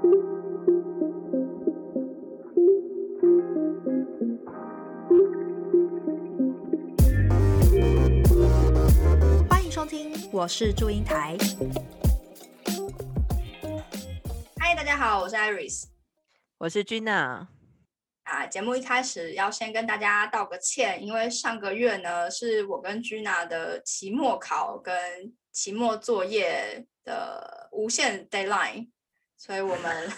欢迎收听，我是祝英台。嗨，大家好，我是 Iris。我是 Gina。啊，节目一开始要先跟大家道个歉，因为上个月呢是我跟 Gina 的期末考跟期末作业的无限 deadline，所以我们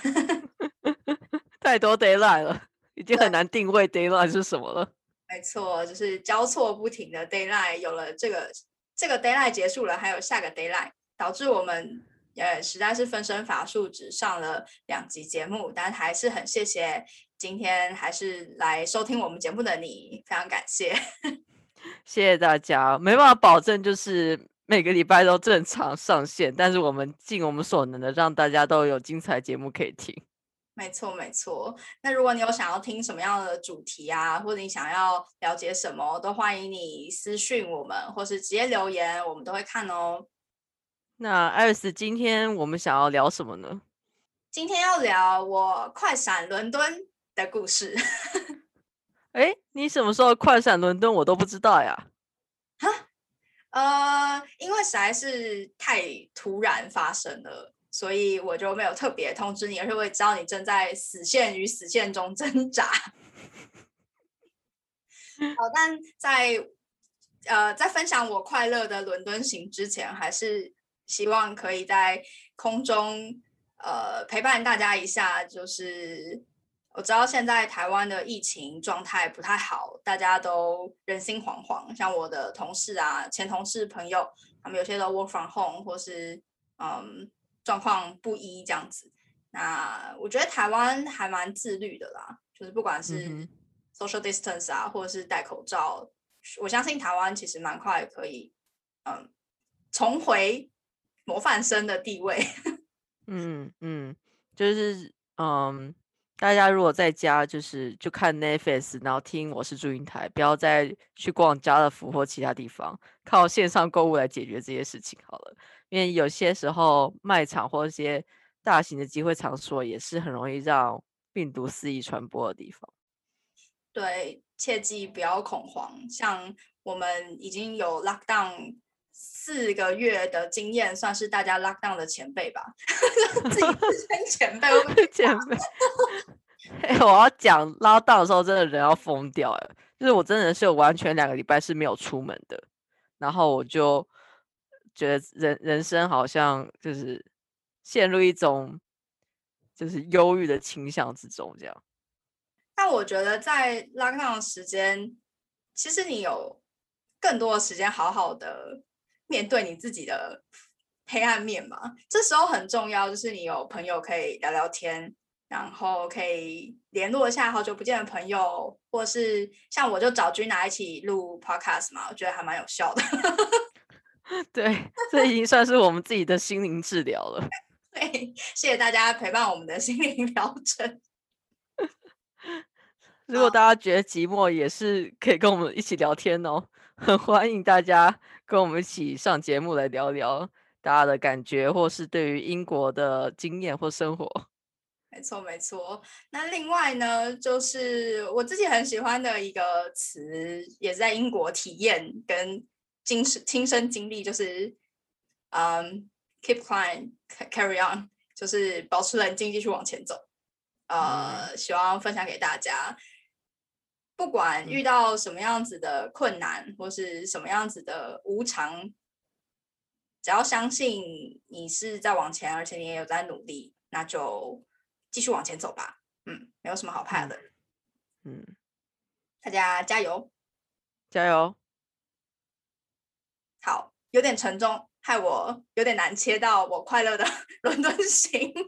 太多 d a y l i g h t 了，已经很难定位 d a y l i g h t 是什么了。没错，就是交错不停的 d a y l i g h t 有了这个这个 d a y l i g h t 结束了，还有下个 d a y l i g h t 导致我们呃实在是分身乏术，只上了两集节目，但还是很谢谢今天还是来收听我们节目的你，非常感谢，谢谢大家。没办法保证就是每个礼拜都正常上线，但是我们尽我们所能的让大家都有精彩节目可以听。没错，没错。那如果你有想要听什么样的主题啊，或者你想要了解什么，都欢迎你私讯我们，或是直接留言，我们都会看哦。那艾瑞斯，今天我们想要聊什么呢？今天要聊我快闪伦敦的故事。哎，你什么时候快闪伦敦？我都不知道呀。呃，因为实在是太突然发生了。所以我就没有特别通知你，而是我也知道你正在死线与死线中挣扎。好，但在呃在分享我快乐的伦敦行之前，还是希望可以在空中呃陪伴大家一下。就是我知道现在台湾的疫情状态不太好，大家都人心惶惶。像我的同事啊、前同事、朋友，他们有些都 work from home，或是嗯。状况不一这样子，那我觉得台湾还蛮自律的啦，就是不管是 social distance 啊，或者是戴口罩，我相信台湾其实蛮快可以，嗯，重回模范生的地位。嗯嗯，就是嗯，大家如果在家就是就看 Netflix，然后听我是祝英台，不要再去逛家乐福或其他地方，靠线上购物来解决这些事情好了。因为有些时候卖场或一些大型的集会场所也是很容易让病毒肆意传播的地方。对，切记不要恐慌。像我们已经有 lockdown 四个月的经验，算是大家 lockdown 的前辈吧。自己自称前辈，前辈。哎，我要讲 lockdown 的时候，真的人要疯掉了。就是我真的是有完全两个礼拜是没有出门的，然后我就。觉得人人生好像就是陷入一种就是忧郁的倾向之中，这样。但我觉得在拉上的时间，其实你有更多的时间好好的面对你自己的黑暗面嘛。这时候很重要，就是你有朋友可以聊聊天，然后可以联络一下好久不见的朋友，或是像我就找君娜一起录 podcast 嘛，我觉得还蛮有效的。对，这已经算是我们自己的心灵治疗了。对，谢谢大家陪伴我们的心灵疗程。如果大家觉得寂寞，也是可以跟我们一起聊天哦。很欢迎大家跟我们一起上节目来聊聊大家的感觉，或是对于英国的经验或生活。没错，没错。那另外呢，就是我自己很喜欢的一个词，也是在英国体验跟。亲身亲身经历就是，嗯，keep calm, carry on，就是保持冷静，继续往前走。呃，希望分享给大家，不管遇到什么样子的困难，或是什么样子的无常，只要相信你是在往前，而且你也有在努力，那就继续往前走吧。嗯，没有什么好怕的。嗯，大家加油，加油。好，有点沉重，害我有点难切到我快乐的 伦敦行。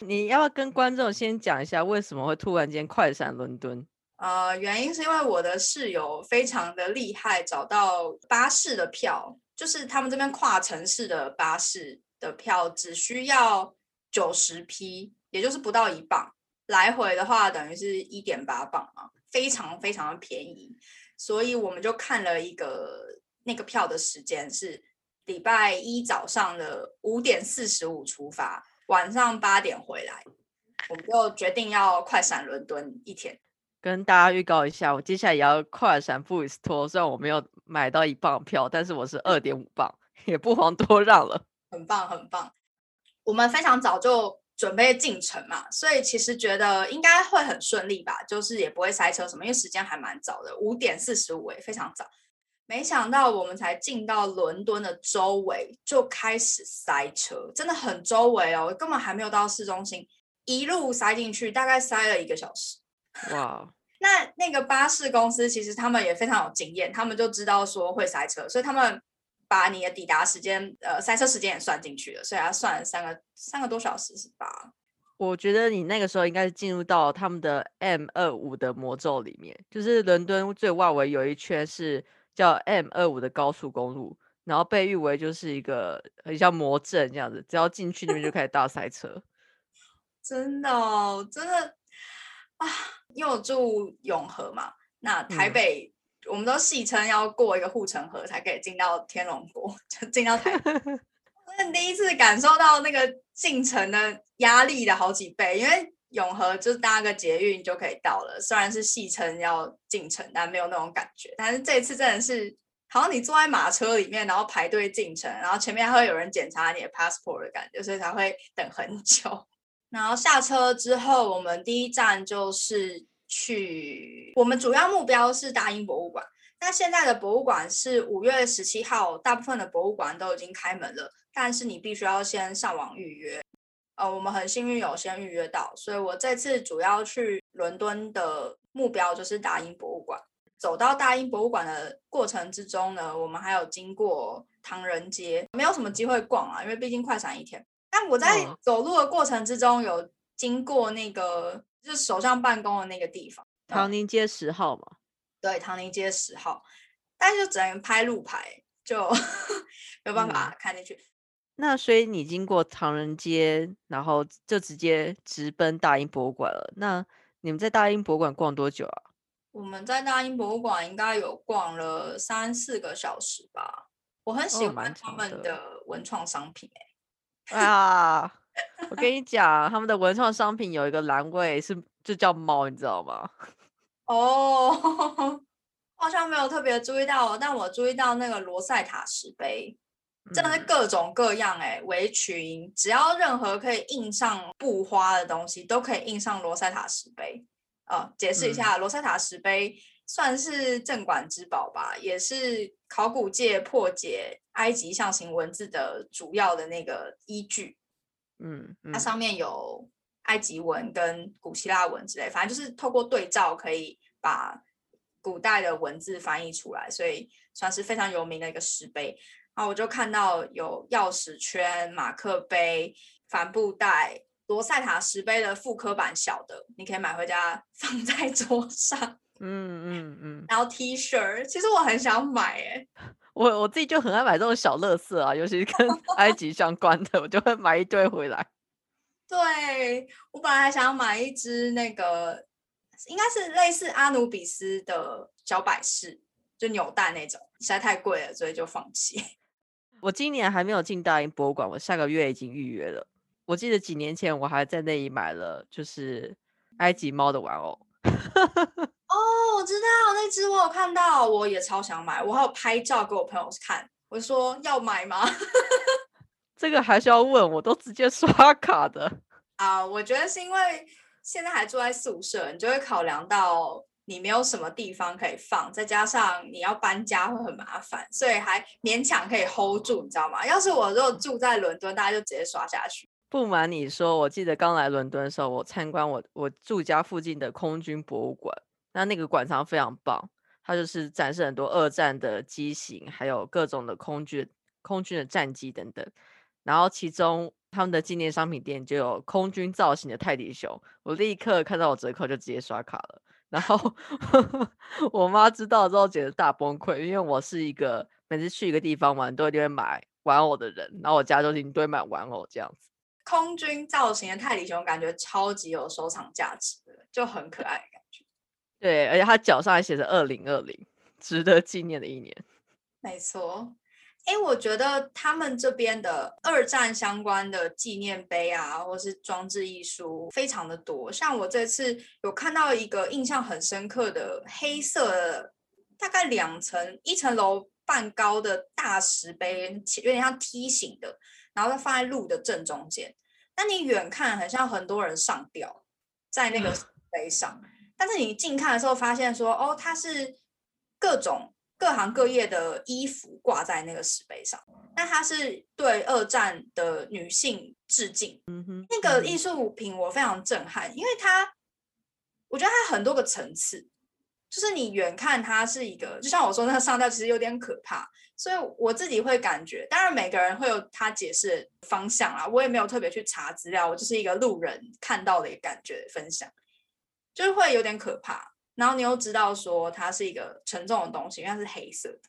你要不要跟观众先讲一下为什么会突然间快闪伦敦？呃，原因是因为我的室友非常的厉害，找到巴士的票，就是他们这边跨城市的巴士的票只需要九十 p，也就是不到一磅，来回的话等于是一点八磅啊，非常非常的便宜，所以我们就看了一个。那个票的时间是礼拜一早上的五点四十五出发，晚上八点回来，我们就决定要快闪伦敦一天。跟大家预告一下，我接下来也要快闪布里斯托，虽然我没有买到一磅票，但是我是二点五磅，也不遑多让了。很棒，很棒。我们非常早就准备进城嘛，所以其实觉得应该会很顺利吧，就是也不会塞车什么，因为时间还蛮早的，五点四十五，哎，非常早。没想到我们才进到伦敦的周围就开始塞车，真的很周围哦，根本还没有到市中心，一路塞进去，大概塞了一个小时。哇，那那个巴士公司其实他们也非常有经验，他们就知道说会塞车，所以他们把你的抵达时间，呃，塞车时间也算进去了，所以他算了三个三个多小时是吧？我觉得你那个时候应该是进入到他们的 M 二五的魔咒里面，就是伦敦最外围有一圈是。叫 M 二五的高速公路，然后被誉为就是一个很像魔阵这样子，只要进去那边就开始大塞车。真的，哦真的啊！因为我住永和嘛，那台北我们都戏称要过一个护城河才可以进到天龙国，就进到台北。我第一次感受到那个进城的压力的好几倍，因为。永和就搭个捷运就可以到了，虽然是戏称要进城，但没有那种感觉。但是这次真的是，好像你坐在马车里面，然后排队进城，然后前面还会有人检查你的 passport 的感觉，所以才会 等很久。然后下车之后，我们第一站就是去，我们主要目标是大英博物馆。那现在的博物馆是五月十七号，大部分的博物馆都已经开门了，但是你必须要先上网预约。呃，我们很幸运有先预约到，所以我这次主要去伦敦的目标就是大英博物馆。走到大英博物馆的过程之中呢，我们还有经过唐人街，没有什么机会逛啊，因为毕竟快闪一天。但我在走路的过程之中有经过那个就是首相办公的那个地方，唐宁街十号嘛。对，唐宁街十号，但是就只能拍路牌，就没 有办法看进去。那所以你经过唐人街，然后就直接直奔大英博物馆了。那你们在大英博物馆逛多久啊？我们在大英博物馆应该有逛了三四个小时吧。我很喜欢他们的文创商品，哎，啊，我跟 你讲，他们的文创商品有一个栏位是就叫猫，你知道吗？哦，好像没有特别注意到，但我注意到那个罗塞塔石碑。真的是各种各样哎，围裙只要任何可以印上布花的东西，都可以印上罗塞塔石碑。呃，解释一下，罗塞塔石碑算是镇馆之宝吧，也是考古界破解埃及象形文字的主要的那个依据。嗯，它上面有埃及文跟古希腊文之类，反正就是透过对照可以把古代的文字翻译出来，所以算是非常有名的一个石碑。然后我就看到有钥匙圈、马克杯、帆布袋、罗塞塔石碑的复刻版小的，你可以买回家放 在桌上。嗯嗯嗯。然后 T 恤，其实我很想买诶，我我自己就很爱买这种小乐色啊，尤其是跟 埃及相关的，我就会买一堆回来。对我本来还想买一只那个，应该是类似阿努比斯的小摆饰，就扭蛋那种，实在太贵了，所以就放弃。我今年还没有进大英博物馆，我下个月已经预约了。我记得几年前我还在那里买了，就是埃及猫的玩偶。哦，我知道那只，我有看到，我也超想买。我还有拍照给我朋友看，我说要买吗？这个还是要问，我都直接刷卡的。啊，我觉得是因为现在还住在宿舍，你就会考量到。你没有什么地方可以放，再加上你要搬家会很麻烦，所以还勉强可以 hold 住，你知道吗？要是我如果住在伦敦，大家就直接刷下去。不瞒你说，我记得刚来伦敦的时候，我参观我我住家附近的空军博物馆，那那个馆藏非常棒，它就是展示很多二战的机型，还有各种的空军空军的战机等等。然后其中他们的纪念商品店就有空军造型的泰迪熊，我立刻看到我折扣就直接刷卡了。然后 我妈知道之后，简直大崩溃，因为我是一个每次去一个地方玩都一定会买玩偶的人，然后我家就一堆满玩偶这样子。空军造型的泰迪熊感觉超级有收藏价值的，就很可爱的感觉。对，而且它脚上还写着“二零二零”，值得纪念的一年。没错，哎，我觉得他们这边的二战相关的纪念碑啊，或是装置艺术非常的多。像我这次有看到一个印象很深刻的黑色，大概两层、一层楼半高的大石碑，有点像梯形的，然后它放在路的正中间。那你远看很像很多人上吊在那个碑上，但是你近看的时候发现说，哦，它是各种。各行各业的衣服挂在那个石碑上，那它是对二战的女性致敬。嗯哼，那个艺术品我非常震撼，因为它，我觉得它很多个层次，就是你远看它是一个，就像我说那个上吊其实有点可怕，所以我自己会感觉，当然每个人会有他解释方向啊，我也没有特别去查资料，我就是一个路人看到的一个感觉分享，就是会有点可怕。然后你又知道说它是一个沉重的东西，因为它是黑色的。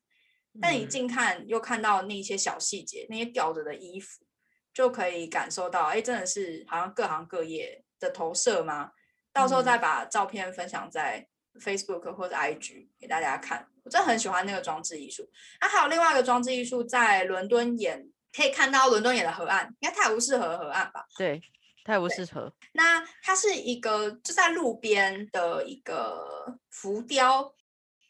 但你近看又看到那些小细节，那些吊着的衣服，就可以感受到，哎，真的是好像各行各业的投射吗？到时候再把照片分享在 Facebook 或者 IG 给大家看。我真的很喜欢那个装置艺术。那还有另外一个装置艺术，在伦敦演可以看到伦敦演的河岸，应该泰晤士河河岸吧？对。泰晤士河，那它是一个就在路边的一个浮雕，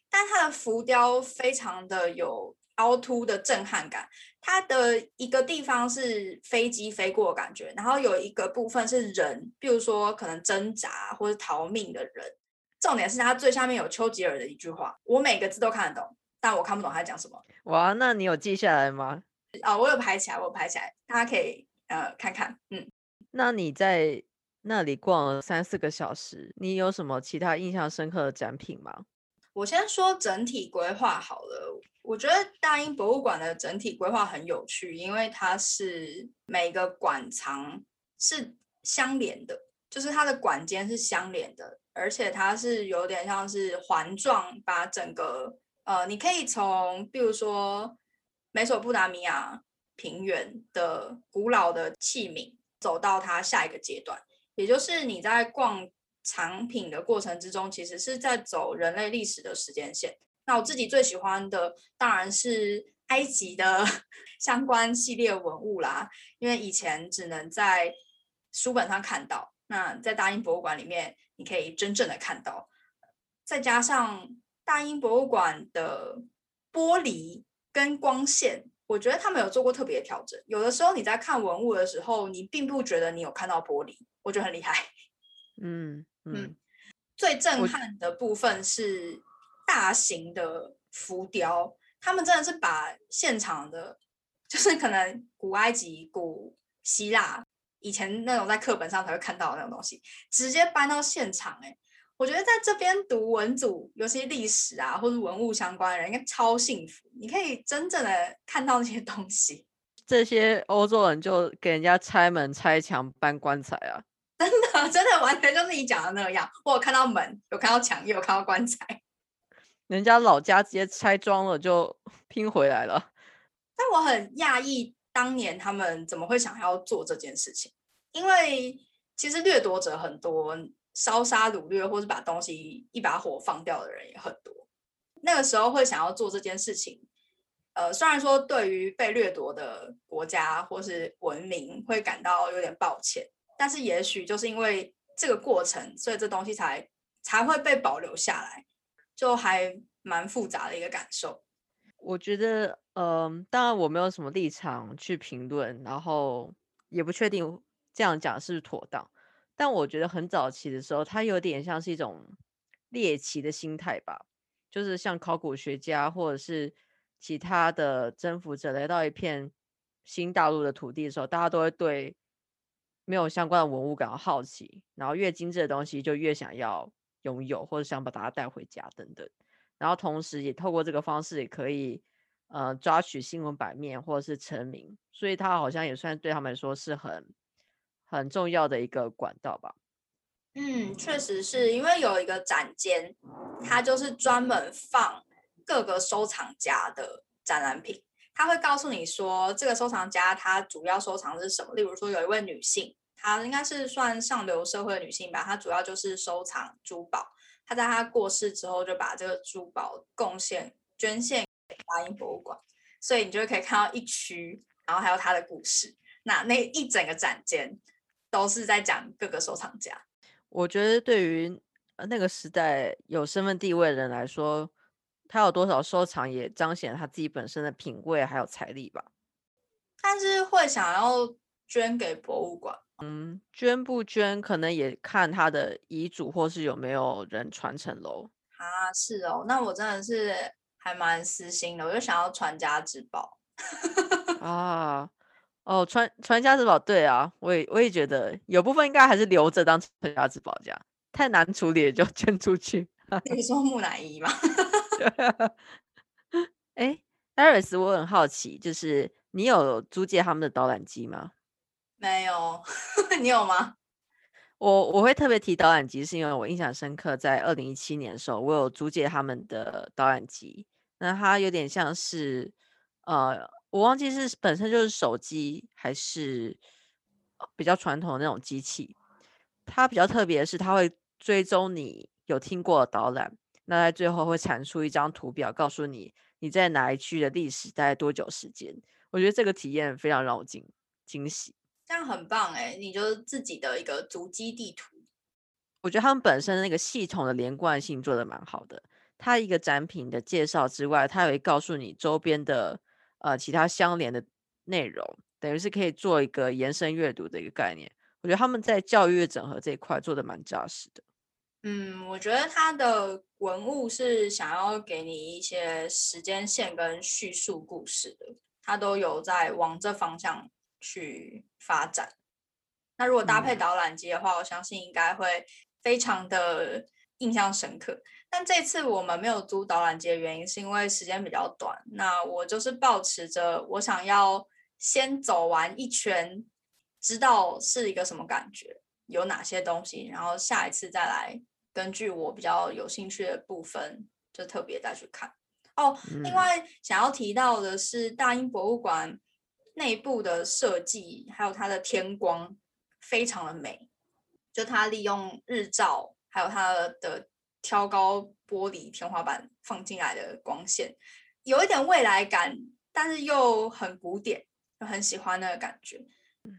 但它的浮雕非常的有凹凸的震撼感。它的一个地方是飞机飞过的感觉，然后有一个部分是人，比如说可能挣扎或者逃命的人。重点是它最下面有丘吉尔的一句话，我每个字都看得懂，但我看不懂他在讲什么。哇，那你有记下来吗？啊，我有拍起来，我有拍起来，大家可以呃看看，嗯。那你在那里逛了三四个小时，你有什么其他印象深刻的展品吗？我先说整体规划好了。我觉得大英博物馆的整体规划很有趣，因为它是每个馆藏是相连的，就是它的馆间是相连的，而且它是有点像是环状，把整个呃，你可以从比如说美索不达米亚平原的古老的器皿。走到它下一个阶段，也就是你在逛藏品的过程之中，其实是在走人类历史的时间线。那我自己最喜欢的当然是埃及的 相关系列文物啦，因为以前只能在书本上看到，那在大英博物馆里面你可以真正的看到。再加上大英博物馆的玻璃跟光线。我觉得他们有做过特别的调整。有的时候你在看文物的时候，你并不觉得你有看到玻璃，我觉得很厉害。嗯嗯，最震撼的部分是大型的浮雕，他们真的是把现场的，就是可能古埃及、古希腊以前那种在课本上才会看到的那种东西，直接搬到现场，哎。我觉得在这边读文组，尤其历史啊或者文物相关的人，应该超幸福。你可以真正的看到那些 东西。这些欧洲人就给人家拆门、拆墙、搬棺材啊！真的，真的完全就是你讲的那样。我有看到门，有看到墙，也有看到棺材。人家老家直接拆装了就拼回来了。但我很讶异，当年他们怎么会想要做这件事情？因为其实掠夺者很多。烧杀掳掠，或是把东西一把火放掉的人也很多。那个时候会想要做这件事情，呃，虽然说对于被掠夺的国家或是文明会感到有点抱歉，但是也许就是因为这个过程，所以这东西才才会被保留下来，就还蛮复杂的一个感受。我觉得，嗯，当然我没有什么立场去评论，然后也不确定这样讲是不是妥当。但我觉得很早期的时候，它有点像是一种猎奇的心态吧，就是像考古学家或者是其他的征服者来到一片新大陆的土地的时候，大家都会对没有相关的文物感到好奇，然后越精致的东西就越想要拥有，或者想把它带回家等等。然后同时也透过这个方式也可以呃抓取新闻版面或者是成名，所以它好像也算对他们来说是很。很重要的一个管道吧。嗯，确实是因为有一个展间，它就是专门放各个收藏家的展览品。他会告诉你说，这个收藏家他主要收藏是什么。例如说，有一位女性，她应该是算上流社会的女性吧，她主要就是收藏珠宝。她在她过世之后，就把这个珠宝贡献捐献给大英博物馆。所以你就可以看到一区，然后还有它的故事。那那一整个展间都是在讲各个收藏家。我觉得对于那个时代有身份地位的人来说，他有多少收藏也彰显他自己本身的品味还有财力吧。但是会想要捐给博物馆，嗯，捐不捐可能也看他的遗嘱或是有没有人传承喽。啊，是哦，那我真的是还蛮私心的，我就想要传家之宝。啊，哦，传传家之宝，对啊，我也我也觉得有部分应该还是留着当传家之宝，这样太难处理就 捐出去。你说木乃伊吗？哎，Aris，我很好奇，就是你有租借他们的导览机吗？没有，你有吗？我我会特别提导览机，是因为我印象深刻，在二零一七年的时候，我有租借他们的导览机。那它有点像是，呃，我忘记是本身就是手机，还是比较传统的那种机器。它比较特别的是，它会追踪你有听过的导览。那在最后会产出一张图表，告诉你你在哪一区的历史大概多久时间。我觉得这个体验非常让我惊惊喜，这样很棒哎！你就是自己的一个足迹地图。我觉得他们本身那个系统的连贯性做的蛮好的。它一个展品的介绍之外，它也会告诉你周边的呃其他相连的内容，等于是可以做一个延伸阅读的一个概念。我觉得他们在教育整合这一块做的蛮扎实的。嗯，我觉得它的文物是想要给你一些时间线跟叙述故事的，它都有在往这方向去发展。那如果搭配导览机的话，我相信应该会非常的印象深刻。但这次我们没有租导览机的原因，是因为时间比较短。那我就是保持着我想要先走完一圈，知道是一个什么感觉，有哪些东西，然后下一次再来。根据我比较有兴趣的部分，就特别再去看哦。另外想要提到的是，大英博物馆内部的设计，还有它的天光非常的美。就它利用日照，还有它的挑高玻璃天花板放进来的光线，有一点未来感，但是又很古典，就很喜欢那个感觉。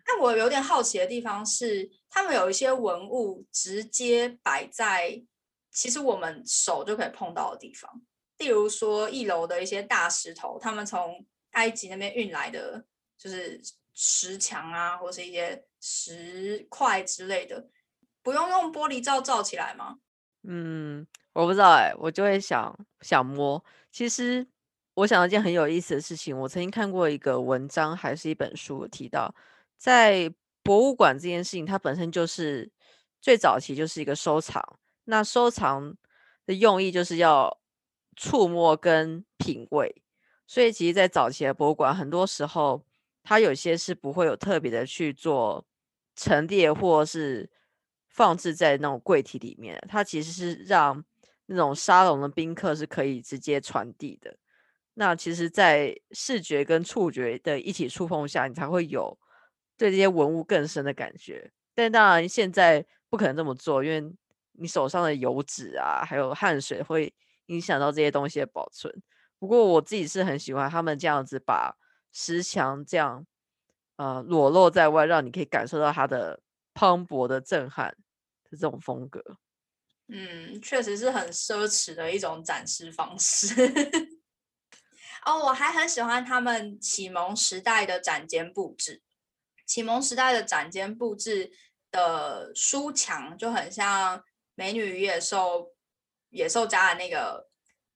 但我有点好奇的地方是，他们有一些文物直接摆在其实我们手就可以碰到的地方，例如说一楼的一些大石头，他们从埃及那边运来的，就是石墙啊，或是一些石块之类的，不用用玻璃罩罩起来吗？嗯，我不知道哎，我就会想想摸。其实我想到一件很有意思的事情，我曾经看过一个文章还是一本书提到。在博物馆这件事情，它本身就是最早期就是一个收藏。那收藏的用意就是要触摸跟品味，所以其实，在早期的博物馆，很多时候它有些是不会有特别的去做陈列或是放置在那种柜体里面。它其实是让那种沙龙的宾客是可以直接传递的。那其实，在视觉跟触觉的一起触碰下，你才会有。对这些文物更深的感觉，但当然现在不可能这么做，因为你手上的油脂啊，还有汗水会影响到这些东西的保存。不过我自己是很喜欢他们这样子把石墙这样呃裸露在外，让你可以感受到它的磅礴的震撼这种风格。嗯，确实是很奢侈的一种展示方式。哦，我还很喜欢他们启蒙时代的展间布置。启蒙时代的展间布置的书墙就很像《美女与野兽》野兽家的那个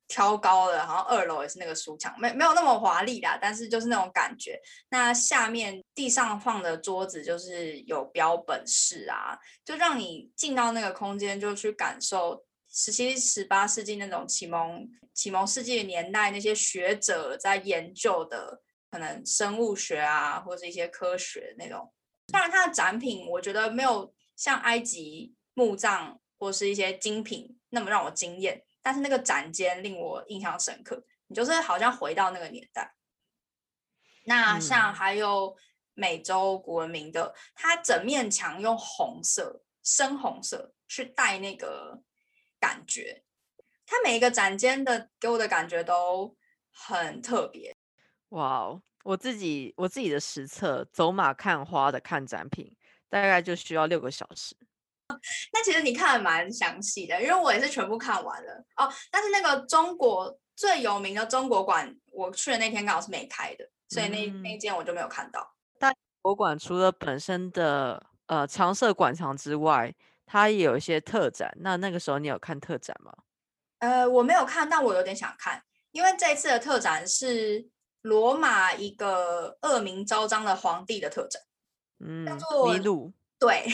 挑高的，然后二楼也是那个书墙，没没有那么华丽啦，但是就是那种感觉。那下面地上放的桌子就是有标本室啊，就让你进到那个空间，就去感受十七、十八世纪那种启蒙启蒙世纪的年代，那些学者在研究的。可能生物学啊，或者一些科学那种。当然，它的展品我觉得没有像埃及墓葬或是一些精品那么让我惊艳，但是那个展间令我印象深刻。你就是好像回到那个年代。那像还有美洲古文明的，它整面墙用红色、深红色去带那个感觉。它每一个展间的给我的感觉都很特别。哇哦，我自己我自己的实测，走马看花的看展品，大概就需要六个小时。那其实你看的蛮详细的，因为我也是全部看完了哦。但是那个中国最有名的中国馆，我去的那天刚好是没开的，所以那那间我就没有看到。但博物馆除了本身的呃常设馆藏之外，它也有一些特展。那那个时候你有看特展吗？呃，我没有看，但我有点想看，因为这次的特展是罗马一个恶名昭彰的皇帝的特展，嗯，叫做尼禄。对。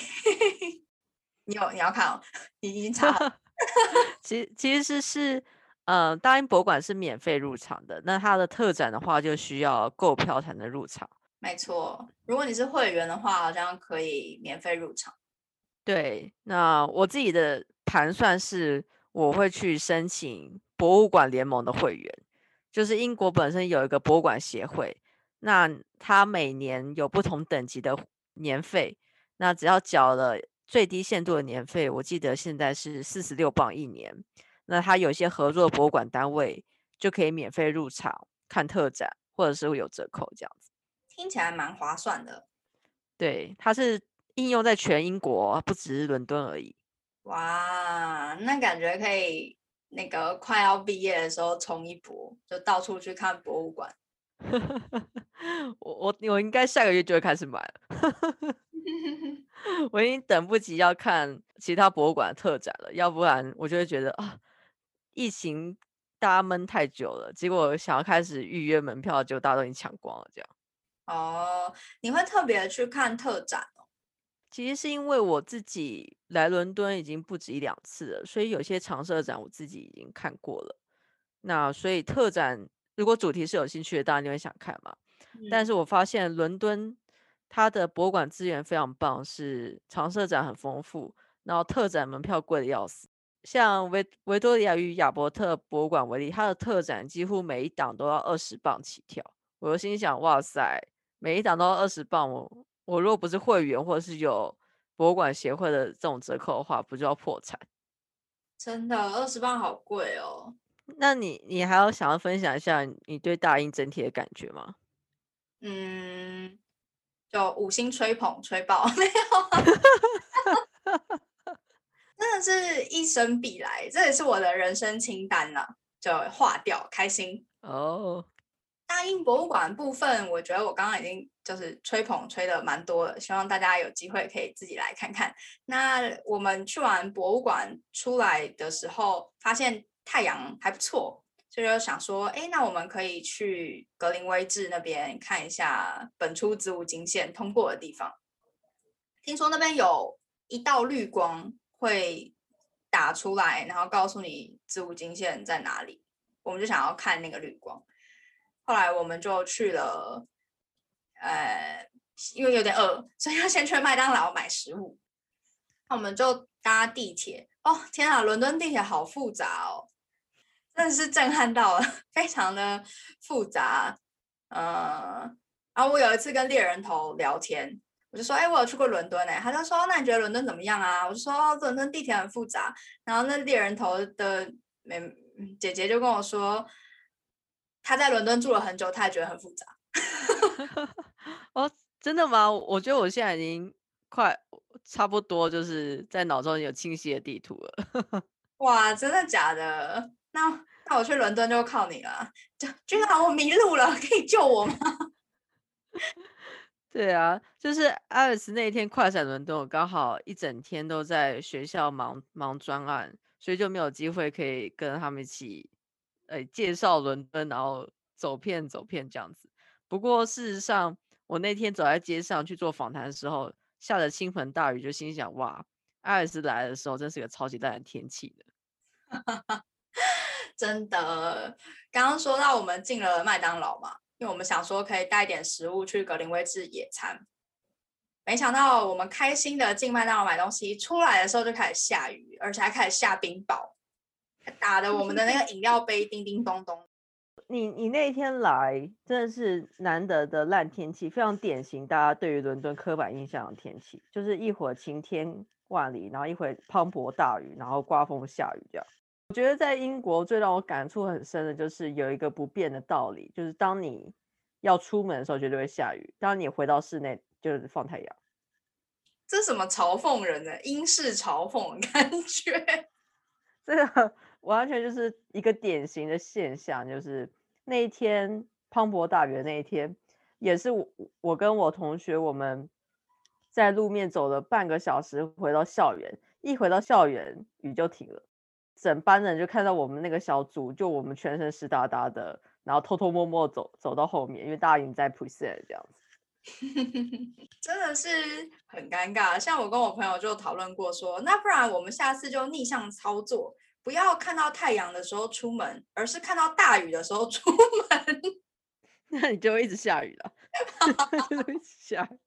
你有你要看哦，你已经查了。其其实是是，呃，大英博物馆是免费入场的。那它的特展的话，就需要购票才能入场。没错，如果你是会员的话，好像可以免费入场。对，那我自己的盘算是，我会去申请博物馆联盟的会员，就是英国本身有一个博物馆协会，那它每年有不同等级的年费，那只要缴了。最低限度的年费，我记得现在是四十六磅一年。那它有些合作博物馆单位就可以免费入场看特展，或者是会有折扣这样子。听起来蛮划算的。对，它是应用在全英国，不只是伦敦而已。哇，那感觉可以那个快要毕业的时候冲一波，就到处去看博物馆。我我我应该下个月就会开始买了。我已经等不及要看其他博物馆特展了，要不然我就会觉得啊，疫情大家闷太久了，结果想要开始预约门票，就大家都已经抢光了。这样哦，你会特别去看特展哦？其实是因为我自己来伦敦已经不止一两次了，所以有些常设展我自己已经看过了。那所以特展如果主题是有兴趣的，当然你会想看嘛。但是我发现伦敦。它的博物馆资源非常棒，是常设展很丰富，然后特展门票贵的要死。像维维多利亚与亚伯特博物馆为例，它的特展几乎每一档都要二十磅起跳。我就心想，哇塞，每一档都要二十磅，我我如果不是会员或者是有博物馆协会的这种折扣的话，不就要破产？真的，二十磅好贵哦。那你你还要想要分享一下你对大英整体的感觉吗？嗯。就五星吹捧吹爆，没有，真的是一生必来，这也是我的人生清单了，就划掉，开心哦。大英博物馆部分，我觉得我刚刚已经就是吹捧吹的蛮多了，希望大家有机会可以自己来看看。那我们去完博物馆出来的时候，发现太阳还不错。就就想说，哎，那我们可以去格林威治那边看一下本初子午经线通过的地方。听说那边有一道绿光会打出来，然后告诉你子午经线在哪里。我们就想要看那个绿光。后来我们就去了，呃，因为有点饿，所以要先去麦当劳买食物。那我们就搭地铁。哦，天啊，伦敦地铁好复杂哦。真的是震撼到了，非常的复杂。嗯，然后我有一次跟猎人头聊天，我就说：“哎，我有去过伦敦诶。”他就说：“那你觉得伦敦怎么样啊？”我就说：“伦敦地铁很复杂。”然后那猎人头的妹姐姐就跟我说：“她在伦敦住了很久，她也觉得很复杂。”哦，真的吗？我觉得我现在已经快差不多，就是在脑中有清晰的地图了。哇，真的假的？那那我去伦敦就靠你了，就君豪，我迷路了，可以救我吗？对啊，就是阿尔斯那天快闪伦敦，我刚好一整天都在学校忙忙专案，所以就没有机会可以跟他们一起，呃，介绍伦敦，然后走遍走遍这样子。不过事实上，我那天走在街上去做访谈的时候，下着倾盆大雨，就心想：哇，阿尔斯来的时候真是个超级烂的天气的。真的，刚刚说到我们进了麦当劳嘛，因为我们想说可以带点食物去格林威治野餐，没想到我们开心的进麦当劳买东西，出来的时候就开始下雨，而且还开始下冰雹，打的我们的那个饮料杯叮叮咚咚。你你那天来真的是难得的烂天气，非常典型大家对于伦敦刻板印象的天气，就是一会儿晴天万里，然后一会儿磅礴大雨，然后刮风下雨这样。我觉得在英国最让我感触很深的就是有一个不变的道理，就是当你要出门的时候绝对会下雨，当你回到室内就是放太阳。这什么嘲讽人呢英式嘲讽的感觉？这个完全就是一个典型的现象，就是那一天磅礴大雨的那一天，也是我我跟我同学我们在路面走了半个小时回到校园，一回到校园雨就停了，整班人就看到我们那个小组，就我们全身湿哒哒的，然后偷偷摸摸走走到后面，因为大家已经在 preset 这样子。真的是很尴尬。像我跟我朋友就讨论过，说那不然我们下次就逆向操作，不要看到太阳的时候出门，而是看到大雨的时候出门。那你就会一直下雨了，一直下雨。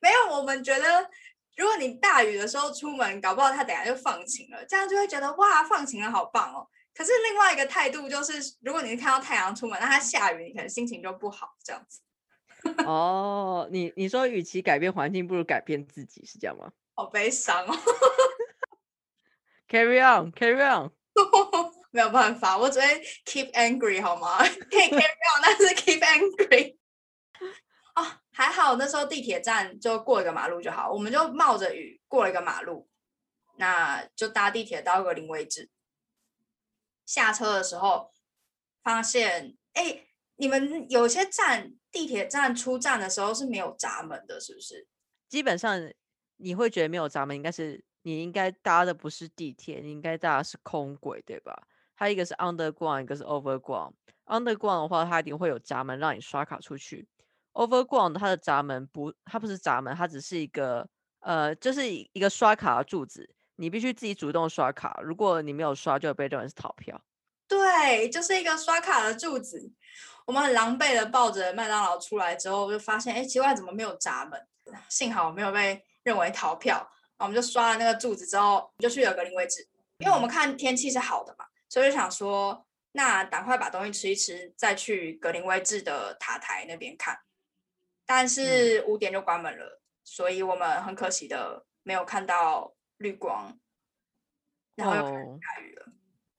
没有，我们觉得如果你大雨的时候出门，搞不好他等下就放晴了，这样就会觉得哇，放晴了好棒哦。可是另外一个态度就是，如果你是看到太阳出门，那它下雨，你可能心情就不好，这样子。哦，你你说，与其改变环境，不如改变自己，是这样吗？好悲伤哦。Carry on, carry on。没有办法，我只会 keep angry 好吗？可以 carry on，但是 keep angry。哦，还好那时候地铁站就过一个马路就好，我们就冒着雨过了一个马路，那就搭地铁到格林位置。下车的时候发现，哎。你们有些站地铁站出站的时候是没有闸门的，是不是？基本上你会觉得没有闸门，应该是你应该搭的不是地铁，你应该搭的是空轨，对吧？它一个是 underground，一个是 overground。underground 的话，它一定会有闸门让你刷卡出去。Overground 它的闸门不，它不是闸门，它只是一个呃，就是一个刷卡的柱子，你必须自己主动刷卡。如果你没有刷，就会被认为是逃票。对，就是一个刷卡的柱子。我们很狼狈的抱着麦当劳出来之后，就发现，哎，奇怪，怎么没有闸门？幸好没有被认为逃票。我们就刷了那个柱子之后，就去了格林威治。因为我们看天气是好的嘛，所以就想说，那赶快把东西吃一吃，再去格林威治的塔台那边看。但是五点就关门了，所以我们很可惜的没有看到绿光，然后又开始下雨了，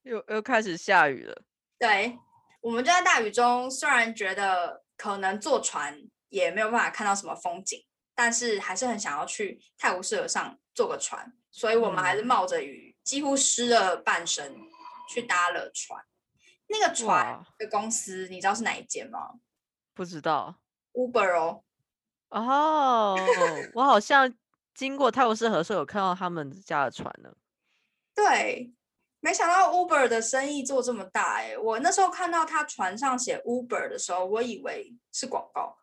又又开始下雨了。对。我们就在大雨中，虽然觉得可能坐船也没有办法看到什么风景，但是还是很想要去泰晤士河上坐个船，所以我们还是冒着雨，几乎湿了半身去搭了船。那个船的公司，你知道是哪一间吗？不知道，Uber 哦。哦，我好像经过泰晤士河时候有看到他们家的船呢。对。没想到 Uber 的生意做这么大哎！我那时候看到他船上写 Uber 的时候，我以为是广告。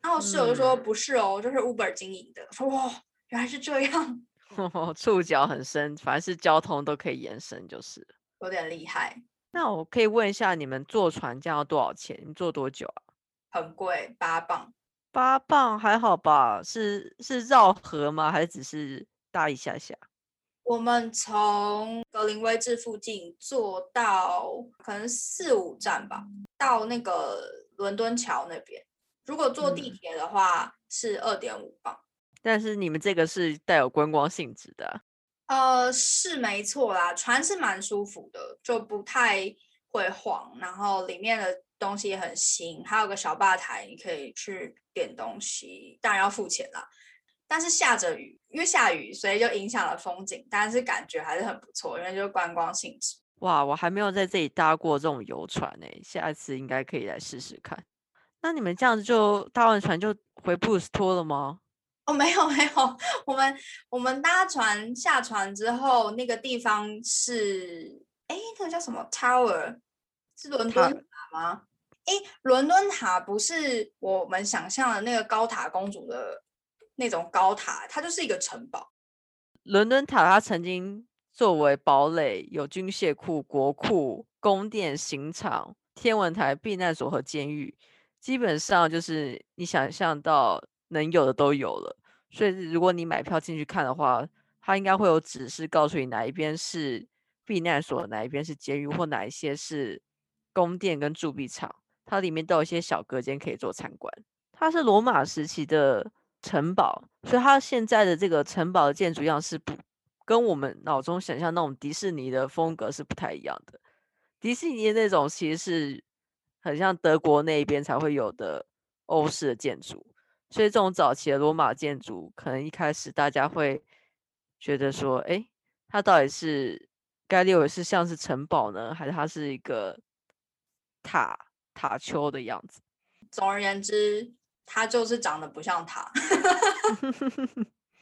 然后室友就说不是哦，就是 Uber 经营的。说哇，原来是这样，触角很深，凡是交通都可以延伸，就是有点厉害。那我可以问一下，你们坐船这样要多少钱？你坐多久啊？很贵，八磅。八磅还好吧？是是绕河吗？还是只是搭一下下？我们从格林威治附近坐到可能四五站吧，到那个伦敦桥那边。如果坐地铁的话是二点五磅。但是你们这个是带有观光性质的。呃，是没错啦，船是蛮舒服的，就不太会晃，然后里面的东西也很新，还有个小吧台，你可以去点东西，当然要付钱啦。但是下着雨，因为下雨，所以就影响了风景。但是感觉还是很不错，因为就是观光性质。哇，我还没有在这里搭过这种游船呢，下一次应该可以来试试看。那你们这样子就搭完船就回布斯托了吗？哦，没有没有，我们我们搭船下船之后，那个地方是哎，那个叫什么 Tower？是伦敦塔吗？哎，伦敦塔不是我们想象的那个高塔公主的。那种高塔，它就是一个城堡。伦敦塔它曾经作为堡垒，有军械库、国库、宫殿、刑场、天文台、避难所和监狱，基本上就是你想象到能有的都有了。所以如果你买票进去看的话，它应该会有指示告诉你哪一边是避难所，哪一边是监狱，或哪一些是宫殿跟铸币厂。它里面都有一些小隔间可以做参观。它是罗马时期的。城堡，所以它现在的这个城堡的建筑样式不跟我们脑中想象那种迪士尼的风格是不太一样的。迪士尼那种其实是很像德国那边才会有的欧式的建筑。所以这种早期的罗马建筑，可能一开始大家会觉得说，哎，它到底是该列为是像是城堡呢，还是它是一个塔塔丘的样子？总而言之，它就是长得不像塔。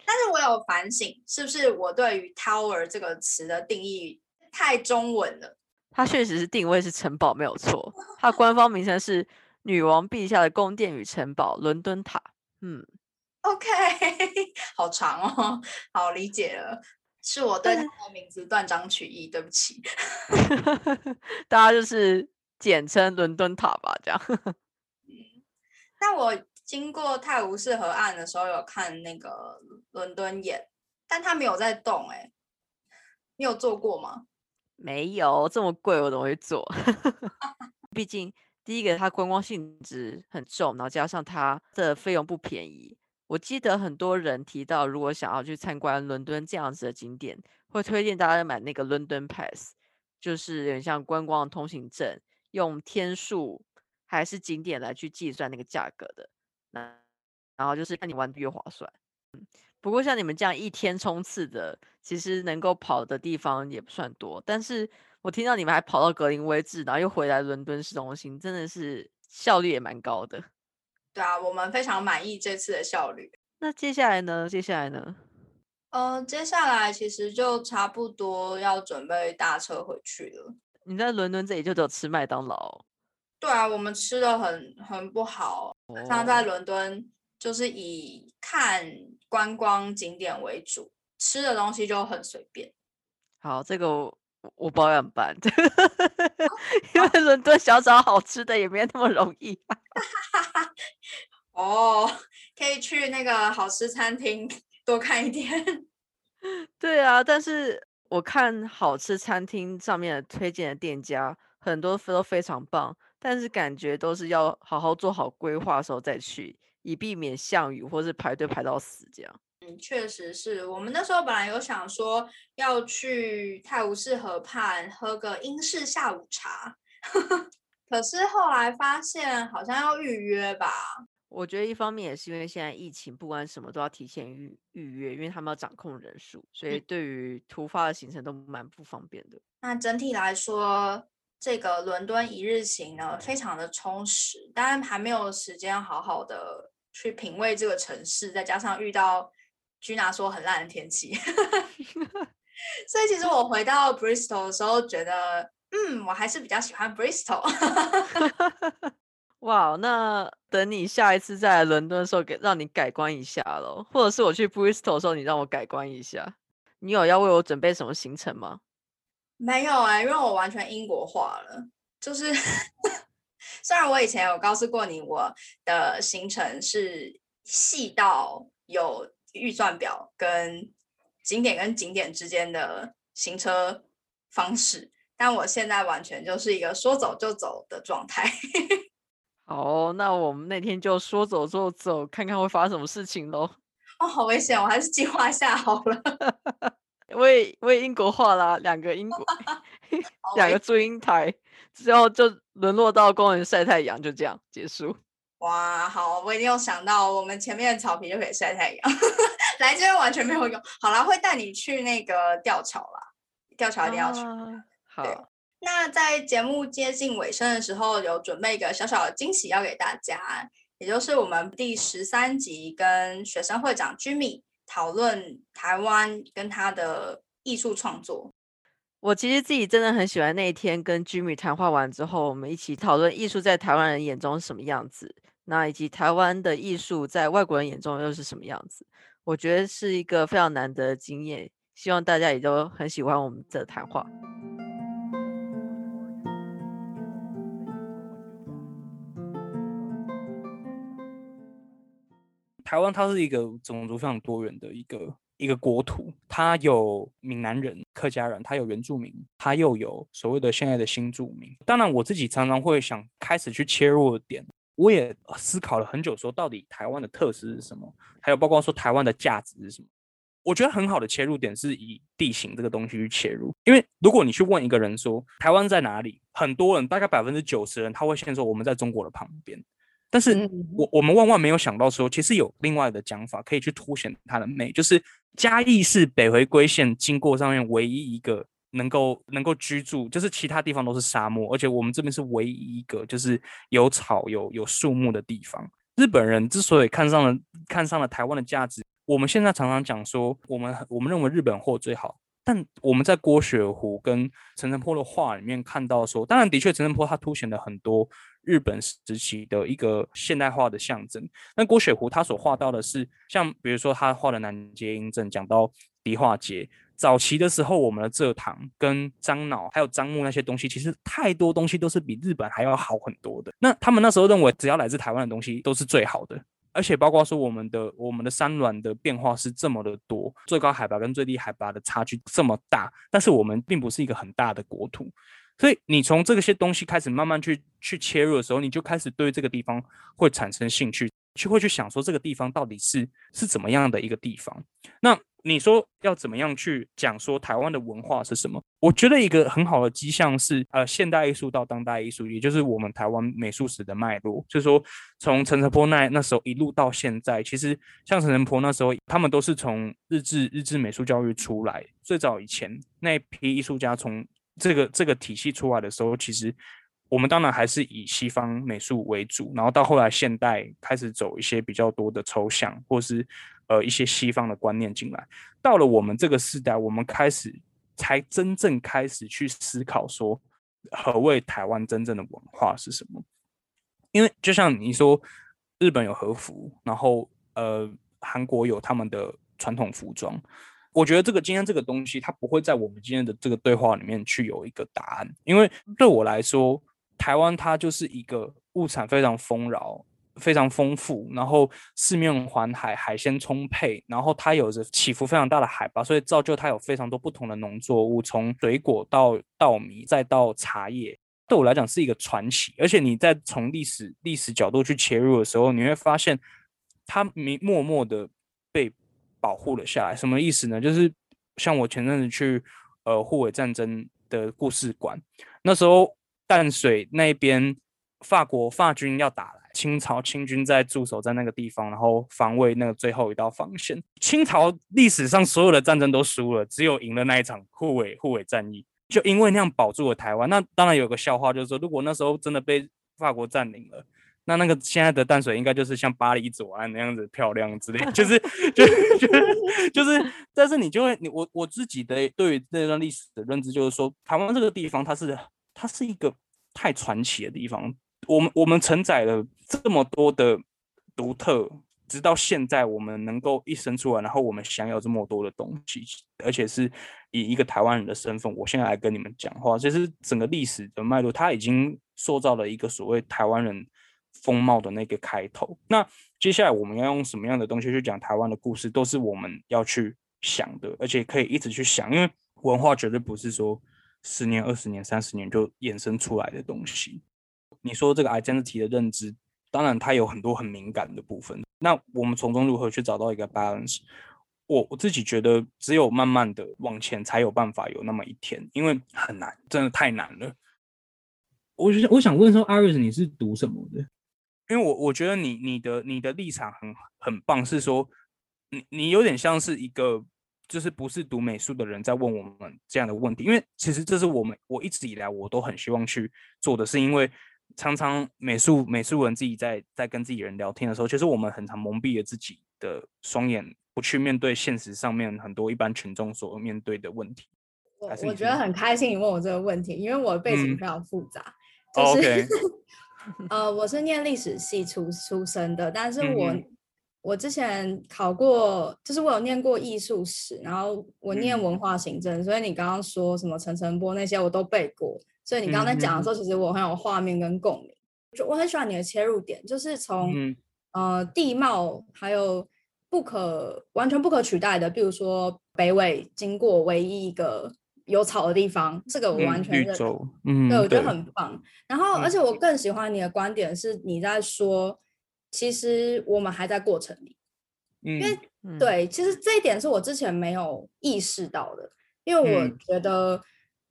但是我有反省，是不是我对于 tower 这个词的定义太中文了？它确实是定位是城堡没有错，它官方名称是女王陛下的宫殿与城堡——伦敦塔。嗯，OK，好长哦，好理解了，是我对他的名字断章取义，对不起。大家就是简称伦敦塔吧，这样。嗯，那我经过泰晤士河岸的时候，有看那个伦敦眼，但它没有在动，哎，你有做过吗？没有，这么贵，我怎么会做？毕竟。第一个，它观光性质很重，然后加上它的费用不便宜。我记得很多人提到，如果想要去参观伦敦这样子的景点，会推荐大家买那个 London Pass，就是有点像观光通行证，用天数还是景点来去计算那个价格的。那然后就是看你玩的越划算。不过像你们这样一天冲刺的，其实能够跑的地方也不算多，但是。我听到你们还跑到格林威治，然后又回来伦敦市中心，真的是效率也蛮高的。对啊，我们非常满意这次的效率。那接下来呢？接下来呢？呃，接下来其实就差不多要准备搭车回去了。你在伦敦这里就只有吃麦当劳？对啊，我们吃的很很不好。像在伦敦，就是以看观光景点为主，吃的东西就很随便。好，这个。我我包养班，因为伦敦想找好吃的也没那么容易。哦，可以去那个好吃餐厅多看一点。对啊，但是我看好吃餐厅上面的推荐的店家，很多都非常棒，但是感觉都是要好好做好规划的时候再去，以避免下雨或是排队排到死这样。嗯，确实是我们那时候本来有想说要去泰晤士河畔喝个英式下午茶，可是后来发现好像要预约吧。我觉得一方面也是因为现在疫情，不管什么都要提前预预约，因为他们要掌控人数，所以对于突发的行程都蛮不方便的。那整体来说，这个伦敦一日行呢，非常的充实，当然还没有时间好好的去品味这个城市，再加上遇到。居拿说很烂的天气，所以其实我回到 Bristol 的时候，觉得嗯，我还是比较喜欢 Bristol。哇，那等你下一次在伦敦的时候，给让你改观一下喽，或者是我去 Bristol 的时候，你让我改观一下。你有要为我准备什么行程吗？没有哎，因为我完全英国化了。就是 虽然我以前有告诉过你，我的行程是细到有。预算表跟景点跟景点之间的行车方式，但我现在完全就是一个说走就走的状态。好，那我们那天就说走就走，看看会发生什么事情喽。哦，好危险，我还是计划一下好了。我也我也英国化啦，两个英国 两个祝英台，之后就沦落到公园晒太阳，就这样结束。哇，好，我已经有想到，我们前面的草坪就可以晒太阳，来这边完全没有用。好啦，会带你去那个吊桥啦，吊桥一定要去。好，那在节目接近尾声的时候，有准备一个小小的惊喜要给大家，也就是我们第十三集跟学生会长 Jimmy 讨论台湾跟他的艺术创作。我其实自己真的很喜欢那一天跟 Jimmy 谈话完之后，我们一起讨论艺术在台湾人眼中是什么样子。那以及台湾的艺术在外国人眼中又是什么样子？我觉得是一个非常难得的经验，希望大家也都很喜欢我们的谈话。台湾它是一个种族非常多元的一个一个国土，它有闽南人、客家人，它有原住民，它又有所谓的现在的新住民。当然，我自己常常会想开始去切入点。我也思考了很久，说到底台湾的特色是什么？还有包括说台湾的价值是什么？我觉得很好的切入点是以地形这个东西去切入，因为如果你去问一个人说台湾在哪里，很多人大概百分之九十人他会先说我们在中国的旁边，但是我我们万万没有想到说，其实有另外的讲法可以去凸显它的美，就是嘉义是北回归线经过上面唯一一个能够能够居住，就是其他地方都是沙漠，而且我们这边是唯一一个就是有草有有树木的地方。日本人之所以看上了看上了台湾的价值。我们现在常常讲说，我们我们认为日本货最好，但我们在郭雪湖跟陈澄波的画里面看到说，当然的确陈澄波他凸显了很多日本时期的一个现代化的象征。那郭雪湖他所画到的是，像比如说他画的南街英镇，讲到迪化街早期的时候，我们的蔗糖跟樟脑还有樟木那些东西，其实太多东西都是比日本还要好很多的。那他们那时候认为，只要来自台湾的东西都是最好的。而且包括说我们的我们的山峦的变化是这么的多，最高海拔跟最低海拔的差距这么大，但是我们并不是一个很大的国土，所以你从这些东西开始慢慢去去切入的时候，你就开始对这个地方会产生兴趣，就会去想说这个地方到底是是怎么样的一个地方。那你说要怎么样去讲说台湾的文化是什么？我觉得一个很好的迹象是，呃，现代艺术到当代艺术，也就是我们台湾美术史的脉络。就是说，从陈澄波那那时候一路到现在，其实像陈澄波那时候，他们都是从日治日治美术教育出来。最早以前那批艺术家从这个这个体系出来的时候，其实我们当然还是以西方美术为主，然后到后来现代开始走一些比较多的抽象，或是。呃，一些西方的观念进来，到了我们这个时代，我们开始才真正开始去思考说，何谓台湾真正的文化是什么？因为就像你说，日本有和服，然后呃，韩国有他们的传统服装，我觉得这个今天这个东西，它不会在我们今天的这个对话里面去有一个答案，因为对我来说，台湾它就是一个物产非常丰饶。非常丰富，然后四面环海，海鲜充沛，然后它有着起伏非常大的海拔，所以造就它有非常多不同的农作物，从水果到稻米，再到茶叶，对我来讲是一个传奇。而且你在从历史历史角度去切入的时候，你会发现它没默默的被保护了下来。什么意思呢？就是像我前阵子去呃护卫战争的故事馆，那时候淡水那边法国法军要打来。清朝清军在驻守在那个地方，然后防卫那个最后一道防线。清朝历史上所有的战争都输了，只有赢了那一场护卫护卫战役，就因为那样保住了台湾。那当然有个笑话，就是说如果那时候真的被法国占领了，那那个现在的淡水应该就是像巴黎左岸那样子漂亮之类，就是 就就就是，但是你就会你我我自己的对于这段历史的认知就是说，台湾这个地方它是它是一个太传奇的地方。我们我们承载了这么多的独特，直到现在我们能够一生出来，然后我们享有这么多的东西，而且是以一个台湾人的身份，我现在来跟你们讲话，其实整个历史的脉络，它已经塑造了一个所谓台湾人风貌的那个开头。那接下来我们要用什么样的东西去讲台湾的故事，都是我们要去想的，而且可以一直去想，因为文化绝对不是说十年、二十年、三十年就衍生出来的东西。你说这个 identity 的认知，当然它有很多很敏感的部分。那我们从中如何去找到一个 balance？我我自己觉得，只有慢慢的往前，才有办法有那么一天，因为很难，真的太难了。我觉得我想问说，阿瑞斯你是读什么的？因为我我觉得你你的你的立场很很棒，是说你你有点像是一个。就是不是读美术的人在问我们这样的问题，因为其实这是我们我一直以来我都很希望去做的，是因为常常美术美术人自己在在跟自己人聊天的时候，其实我们很常蒙蔽了自己的双眼，不去面对现实上面很多一般群众所面对的问题。我我觉得很开心你问我这个问题，因为我的背景非常复杂，就是 呃我是念历史系出出身的，但是我。我之前考过，就是我有念过艺术史，然后我念文化行政，所以你刚刚说什么陈澄波那些我都背过，所以你刚刚在讲的时候，其实我很有画面跟共鸣。就我很喜欢你的切入点，就是从呃地貌还有不可完全不可取代的，比如说北纬经过唯一一个有草的地方，这个我完全认同。嗯，对，我觉得很棒。然后，而且我更喜欢你的观点是你在说。其实我们还在过程里，因为嗯，对，其实这一点是我之前没有意识到的，因为我嗯觉得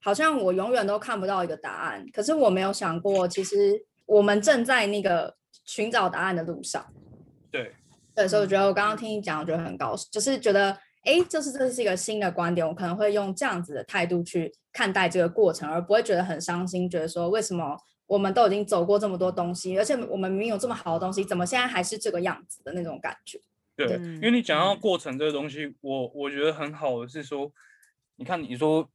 好像我永远都看不到一个答案，可是我没有想过，其实我们正在那个寻找答案的路上。对，对，所以我嗯觉得我刚刚听你讲，我觉得很高兴，就是觉得，哎，就是这是一个新的观点，我可能会用这样子的态度去看待这个过程，而不会觉得很伤心，觉得说为什么我们都已经走过这么多东西，而且我们明明有这么好的东西，怎么现在还是这个样子的那种感觉。对，嗯因为你讲到嗯过程这个东西，我我觉得很好的是说，你看你说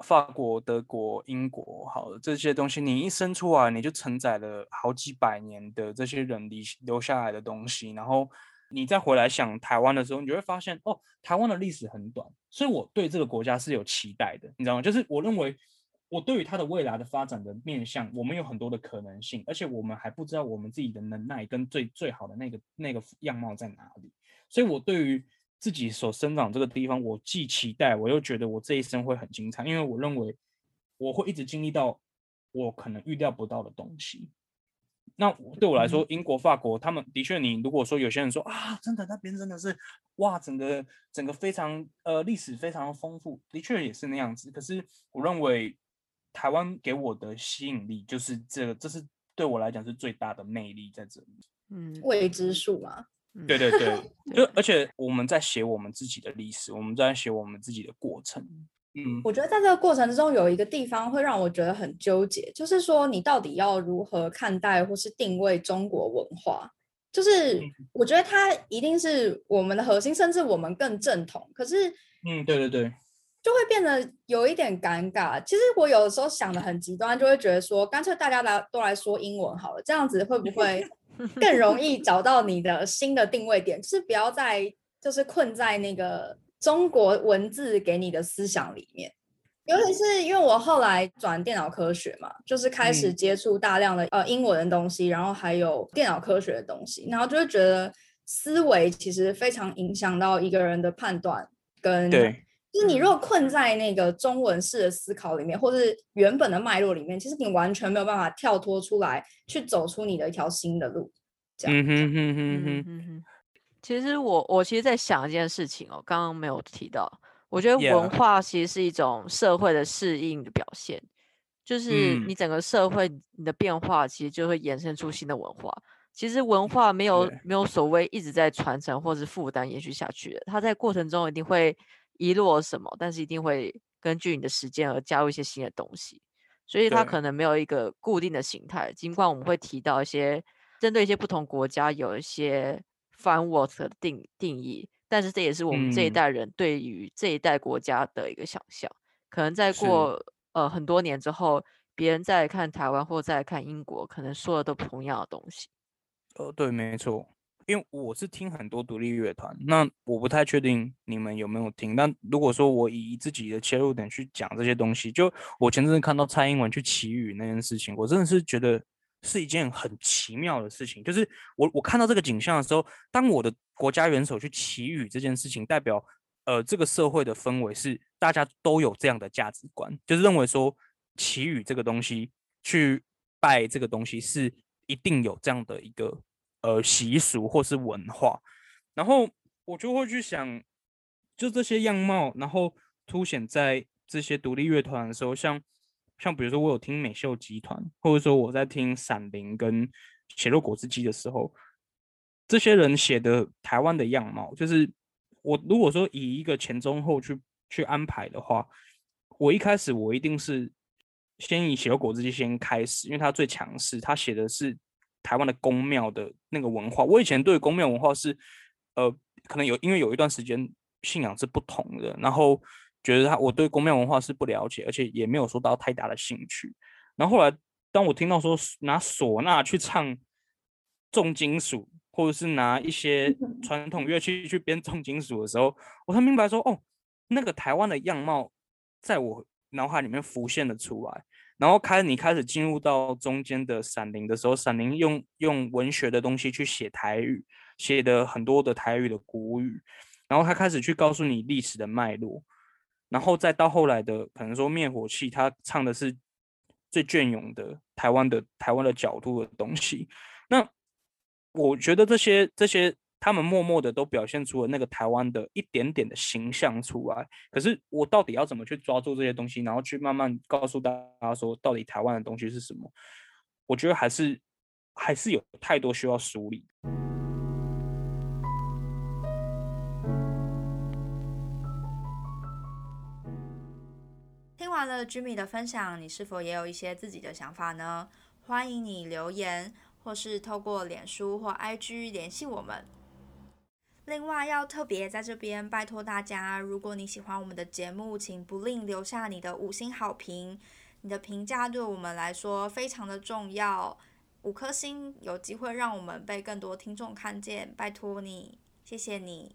法国、德国、英国，好了这些东西，你一生出来你就承载了好几百年的这些人留留下来的东西，然后你再回来想台湾的时候，你就会发现哦，台湾的历史很短，所以我对这个国家是有期待的，你知道吗？就是我认为。我对于它的未来的发展的面向，我们有很多的可能性，而且我们还不知道我们自己的能耐跟最最好的那个那个样貌在哪里。所以我对于自己所生长这个地方，我既期待，我又觉得我这一生会很精彩，因为我认为我会一直经历到我可能预料不到的东西。那对我来说，英国、法国，他们的确，你如果说有些人说啊，真的那边真的是哇，整个整个非常呃历史非常丰富，的确也是那样子。可是我认为台湾给我的吸引力就是这个，这是对我来讲是最大的魅力在这里。嗯，未知数嘛，对对，对。就而且我们在写我们自己的历史，我们在写我们自己的过程。嗯，我觉得在这个过程之中，有一个地方会让我觉得很纠结，就是说你到底要如何看待或是定位中国文化？就是嗯我觉得它一定是我们的核心，甚至我们更正统。可是嗯，对对对，就会变得有一点尴尬。其实我有的时候想的很极端，就会觉得说，干脆大家来都来说英文好了，这样子会不会更容易找到你的新的定位点？就是不要再就是困在那个中国文字给你的思想里面。尤其是因为我后来转电脑科学嘛，就是开始嗯。接触大量的呃英文的东西，然后还有电脑科学的东西，然后就会觉得思维其实非常影响到一个人的判断跟对就是你如果困在那个中文式的思考里面，或是原本的脉络里面，其实你完全没有办法跳脱出来，去走出你的一条新的路。这样嗯哼哼哼嗯。哼，嗯哼，其实我我其实在想一件事情哦，刚刚没有提到，我觉得文化其实是一种社会的适应的表现，就是嗯。你整个社会你的变化，其实就会衍生出新的文化。其实文化没有对没有所谓一直在传承或是负担延续下去的，它在过程中一定会遗落什么，但是一定会根据你的时间而加入一些新的东西。所以它可能没有一个固定的形态，尽管我们会提到一些针对一些不同国家有一些 framework 的定定义，但是这也是我们这一嗯代人对于这一代国家的一个想象。可能在过呃很多年之后，别人再看台湾或再看英国，可能说的都不同样的东西。呃，对，没错，因为我是听很多独立乐团，那我不太确定你们有没有听。但如果说我以自己的切入点去讲这些东西，就我前阵子看到蔡英文去祈雨那件事情，我真的是觉得是一件很奇妙的事情。就是我我看到这个景象的时候，当我的国家元首去祈雨这件事情，代表呃这个社会的氛围是大家都有这样的价值观，就是认为说祈雨这个东西去拜这个东西是一定有这样的一个呃习俗或是文化，然后我就会去想，就这些样貌，然后凸显在这些独立乐团的时候，像像比如说我有听美秀集团，或者说我在听闪灵跟血肉果汁机的时候，这些人写的台湾的样貌，就是我如果说以一个前中后去去安排的话，我一开始我一定是先以血肉果汁机先开始，因为它最强势，它写的是台湾的宫庙的那个文化。我以前对宫庙文化是，呃，可能有因为有一段时间信仰是不同的，然后觉得他我对宫庙文化是不了解，而且也没有说到太大的兴趣。然后后来当我听到说拿唢呐去唱重金属，或者是拿一些 传统乐器去编重金属的时候，我才明白说，哦，那个台湾的样貌在我脑海里面浮现了出来。然后开你开始进入到中间的闪灵的时候，闪灵用用文学的东西去写台语，写的很多的台语的古语，然后他开始去告诉你历史的脉络，然后再到后来的可能说灭火器，他唱的是最隽永的台湾的台湾的角度的东西。那我觉得这些这些他们默默的都表现出了那个台湾的一点点的形象出来。可是我到底要怎么去抓住这些东西，然后去慢慢告诉大家说，到底台湾的东西是什么？我觉得还是还是有太多需要梳理。完了 Jimmy 的分享，你是否也有一些自己的想法呢？欢迎你留言，或是透过脸书或 IG 联系我们。另外，要特别在这边拜托大家，如果你喜欢我们的节目，请不吝留下你的五星好评。你的评价对我们来说非常的重要，五颗星有机会让我们被更多听众看见，拜托你，谢谢你。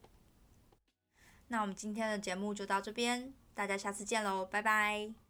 那我们今天的节目就到这边，大家下次见喽，拜拜。